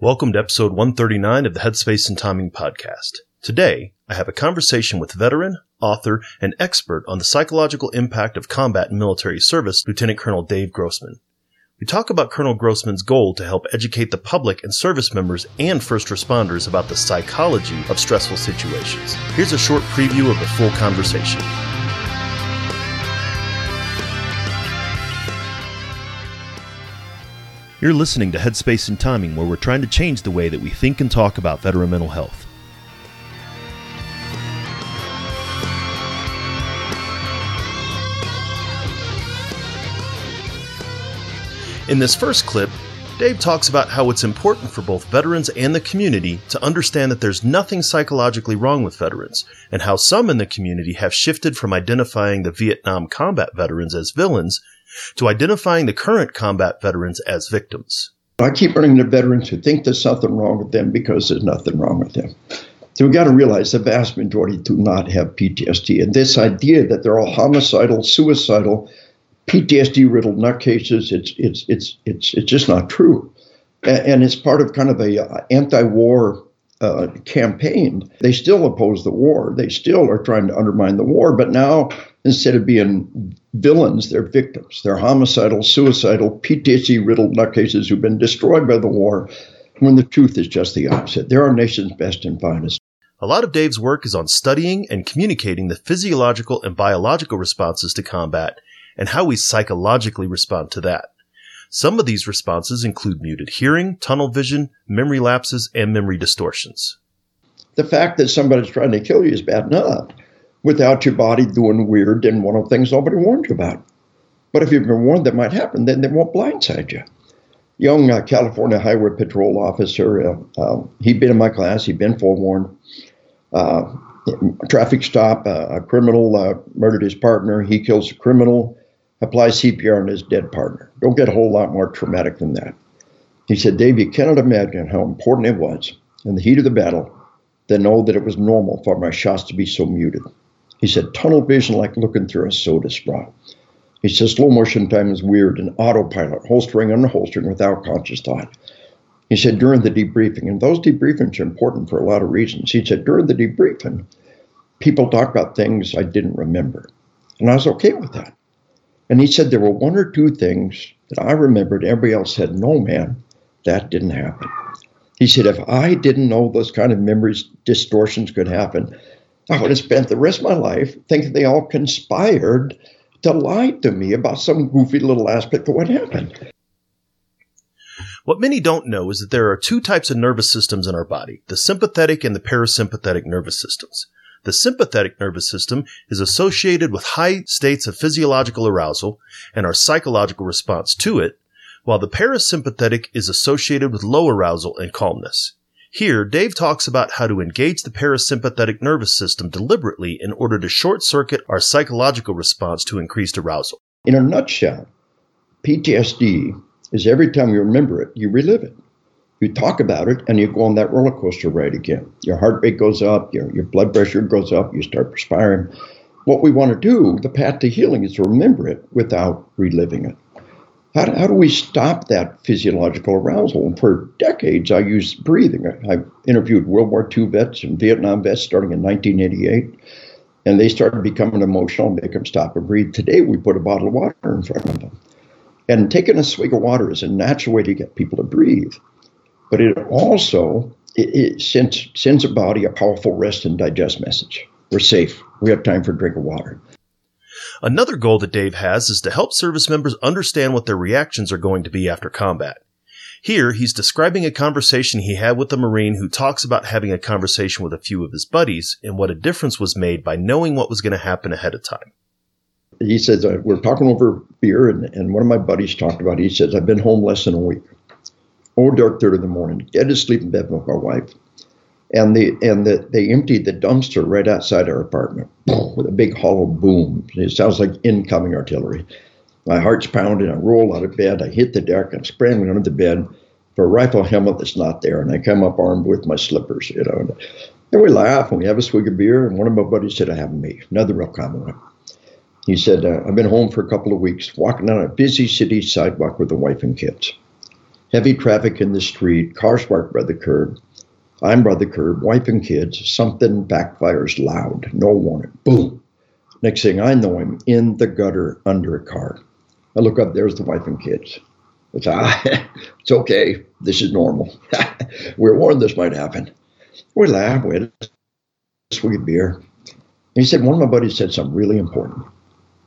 Welcome to episode 139 of the Headspace and Timing podcast. Today, I have a conversation with veteran, author, and expert on the psychological impact of combat and military service, Lieutenant Colonel Dave Grossman. We talk about Colonel Grossman's goal to help educate the public and service members and first responders about the psychology of stressful situations. Here's a short preview of the full conversation. You're listening to Headspace and Timing, where we're trying to change the way that we think and talk about veteran mental health. In this first clip, Dave talks about how it's important for both veterans and the community to understand that there's nothing psychologically wrong with veterans, and how some in the community have shifted from identifying the Vietnam combat veterans as villains to identifying the current combat veterans as victims. I keep running into veterans who think there's something wrong with them because there's nothing wrong with them. So we've got to realize the vast majority do not have PTSD. And this idea that they're all homicidal, suicidal, PTSD riddled nutcases, it's, it's, it's, it's, it's just not true. And it's part of kind of a uh, anti-war uh, campaign. They still oppose the war. They still are trying to undermine the war. But now, instead of being villains, they're victims. They're homicidal, suicidal, PTSD riddled nutcases who've been destroyed by the war, when the truth is just the opposite. They're our nation's best and finest. A lot of Dave's work is on studying and communicating the physiological and biological responses to combat and how we psychologically respond to that. Some of these responses include muted hearing, tunnel vision, memory lapses, and memory distortions. The fact that somebody's trying to kill you is bad enough without your body doing weird and one of the things nobody warned you about. But if you've been warned that might happen, then they won't blindside you. Young uh, California Highway Patrol officer, uh, uh, he'd been in my class, he'd been forewarned. Uh, traffic stop, uh, a criminal uh, murdered his partner, he kills the criminal, applies CPR on his dead partner. Don't get a whole lot more traumatic than that. He said, Dave, you cannot imagine how important it was in the heat of the battle to know that it was normal for my shots to be so muted. He said, tunnel vision like looking through a soda straw. He says, slow motion time is weird and autopilot, holstering and unholstering without conscious thought. He said, during the debriefing, and those debriefings are important for a lot of reasons. He said, during the debriefing, people talk about things I didn't remember. And I was okay with that. And he said there were one or two things that I remembered. Everybody else said, no, man, that didn't happen. He said, if I didn't know those kind of memories distortions could happen, I would have spent the rest of my life thinking they all conspired to lie to me about some goofy little aspect of what happened. What many don't know is that there are two types of nervous systems in our body the sympathetic and the parasympathetic nervous systems. The sympathetic nervous system is associated with high states of physiological arousal and our psychological response to it, while the parasympathetic is associated with low arousal and calmness. Here, Dave talks about how to engage the parasympathetic nervous system deliberately in order to short circuit our psychological response to increased arousal. In a nutshell, PTSD is every time you remember it, you relive it. You talk about it and you go on that roller coaster ride again. Your heart rate goes up, your, your blood pressure goes up, you start perspiring. What we want to do, the path to healing, is to remember it without reliving it. How do, how do we stop that physiological arousal? And for decades, I used breathing. I, I interviewed World War II vets and Vietnam vets starting in 1988, and they started becoming emotional, make them stop and breathe. Today, we put a bottle of water in front of them. And taking a swig of water is a natural way to get people to breathe. But it also it, it sends, sends a body a powerful rest and digest message. We're safe. We have time for a drink of water. Another goal that Dave has is to help service members understand what their reactions are going to be after combat. Here, he's describing a conversation he had with a Marine who talks about having a conversation with a few of his buddies and what a difference was made by knowing what was going to happen ahead of time. He says, uh, We're talking over beer, and, and one of my buddies talked about, it. he says, I've been home less than a week. Oh, dark third of the morning, get to sleep in bed with my wife and they and the, they emptied the dumpster right outside our apartment with a big hollow boom. It sounds like incoming artillery. My heart's pounding. I roll out of bed. I hit the deck. I'm scrambling under the bed for a rifle helmet that's not there, and I come up armed with my slippers. You know, and, we laugh and we have a swig of beer. And one of my buddies said, "I have me." Another real common one. He said, uh, "I've been home for a couple of weeks, walking down a busy city sidewalk with a wife and kids." Heavy traffic in the street, cars parked by the curb. I'm by the curb, wife and kids. Something backfires loud, no warning. Boom. Next thing I know, I'm in the gutter under a car. I look up, there's the wife and kids. It's, ah, it's okay. This is normal. we are warned this might happen. We laugh, we had a sweet beer. And he said, one of my buddies said something really important.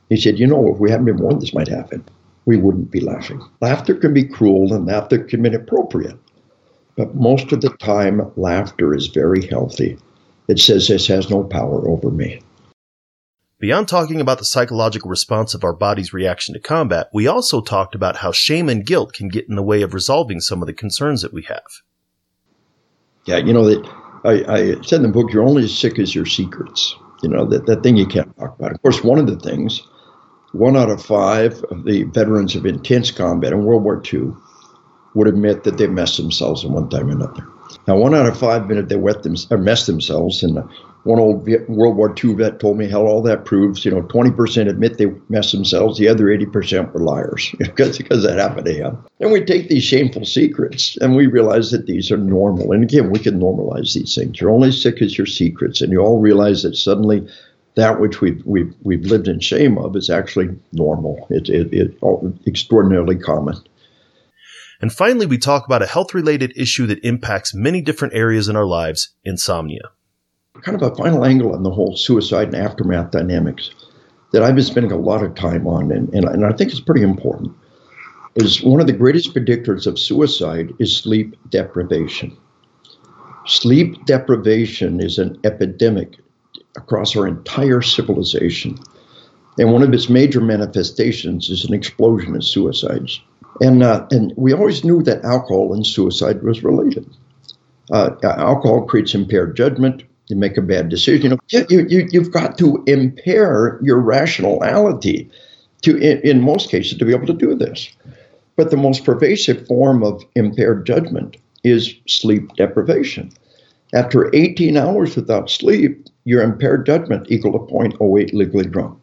He said, you know, if we hadn't been warned this might happen, we wouldn't be laughing. Laughter can be cruel and laughter can be inappropriate. But most of the time, laughter is very healthy. It says this has no power over me. Beyond talking about the psychological response of our body's reaction to combat, we also talked about how shame and guilt can get in the way of resolving some of the concerns that we have. Yeah, you know that I, I said in the book, you're only as sick as your secrets. You know that that thing you can't talk about. Of course, one of the things, one out of five of the veterans of intense combat in World War II would admit that they messed themselves at one time or another. Now, one out of five admitted they wet them, or messed themselves, and uh, one old World War II vet told me how all that proves, you know, 20% admit they messed themselves, the other 80% were liars because, because that happened to him. And we take these shameful secrets and we realize that these are normal. And again, we can normalize these things. You're only sick as your secrets, and you all realize that suddenly that which we've, we've, we've lived in shame of is actually normal. It's it, it, oh, extraordinarily common. And finally, we talk about a health related issue that impacts many different areas in our lives insomnia. Kind of a final angle on the whole suicide and aftermath dynamics that I've been spending a lot of time on, and, and, and I think it's pretty important, is one of the greatest predictors of suicide is sleep deprivation. Sleep deprivation is an epidemic across our entire civilization. And one of its major manifestations is an explosion in suicides. And, uh, and we always knew that alcohol and suicide was related. Uh, alcohol creates impaired judgment. You make a bad decision. You, you, you've got to impair your rationality to, in, in most cases, to be able to do this. But the most pervasive form of impaired judgment is sleep deprivation. After 18 hours without sleep, your impaired judgment equal to 0.08 legally drunk.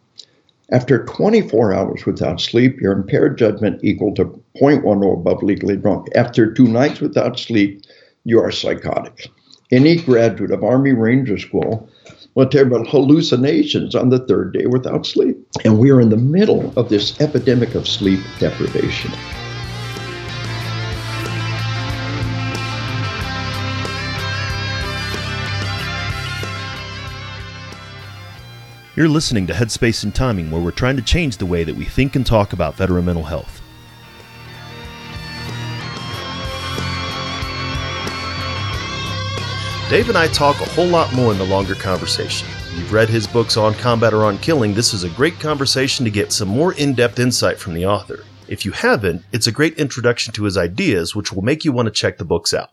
After 24 hours without sleep, your impaired judgment equal to 0.10 above legally drunk. After two nights without sleep, you are psychotic. Any graduate of Army Ranger School will tell you about hallucinations on the third day without sleep. And we are in the middle of this epidemic of sleep deprivation. You're listening to Headspace and Timing, where we're trying to change the way that we think and talk about veteran mental health. Dave and I talk a whole lot more in the longer conversation. You've read his books on combat or on killing. This is a great conversation to get some more in depth insight from the author. If you haven't, it's a great introduction to his ideas, which will make you want to check the books out.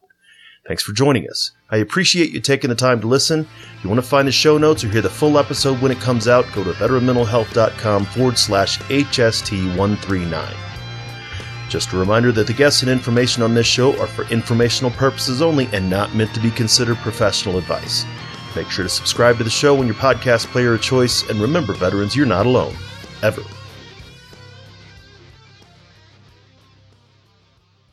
Thanks for joining us. I appreciate you taking the time to listen. If you want to find the show notes or hear the full episode when it comes out, go to veteranmentalhealth.com forward slash HST139. Just a reminder that the guests and information on this show are for informational purposes only and not meant to be considered professional advice. Make sure to subscribe to the show on your podcast player of choice, and remember, veterans, you're not alone. Ever.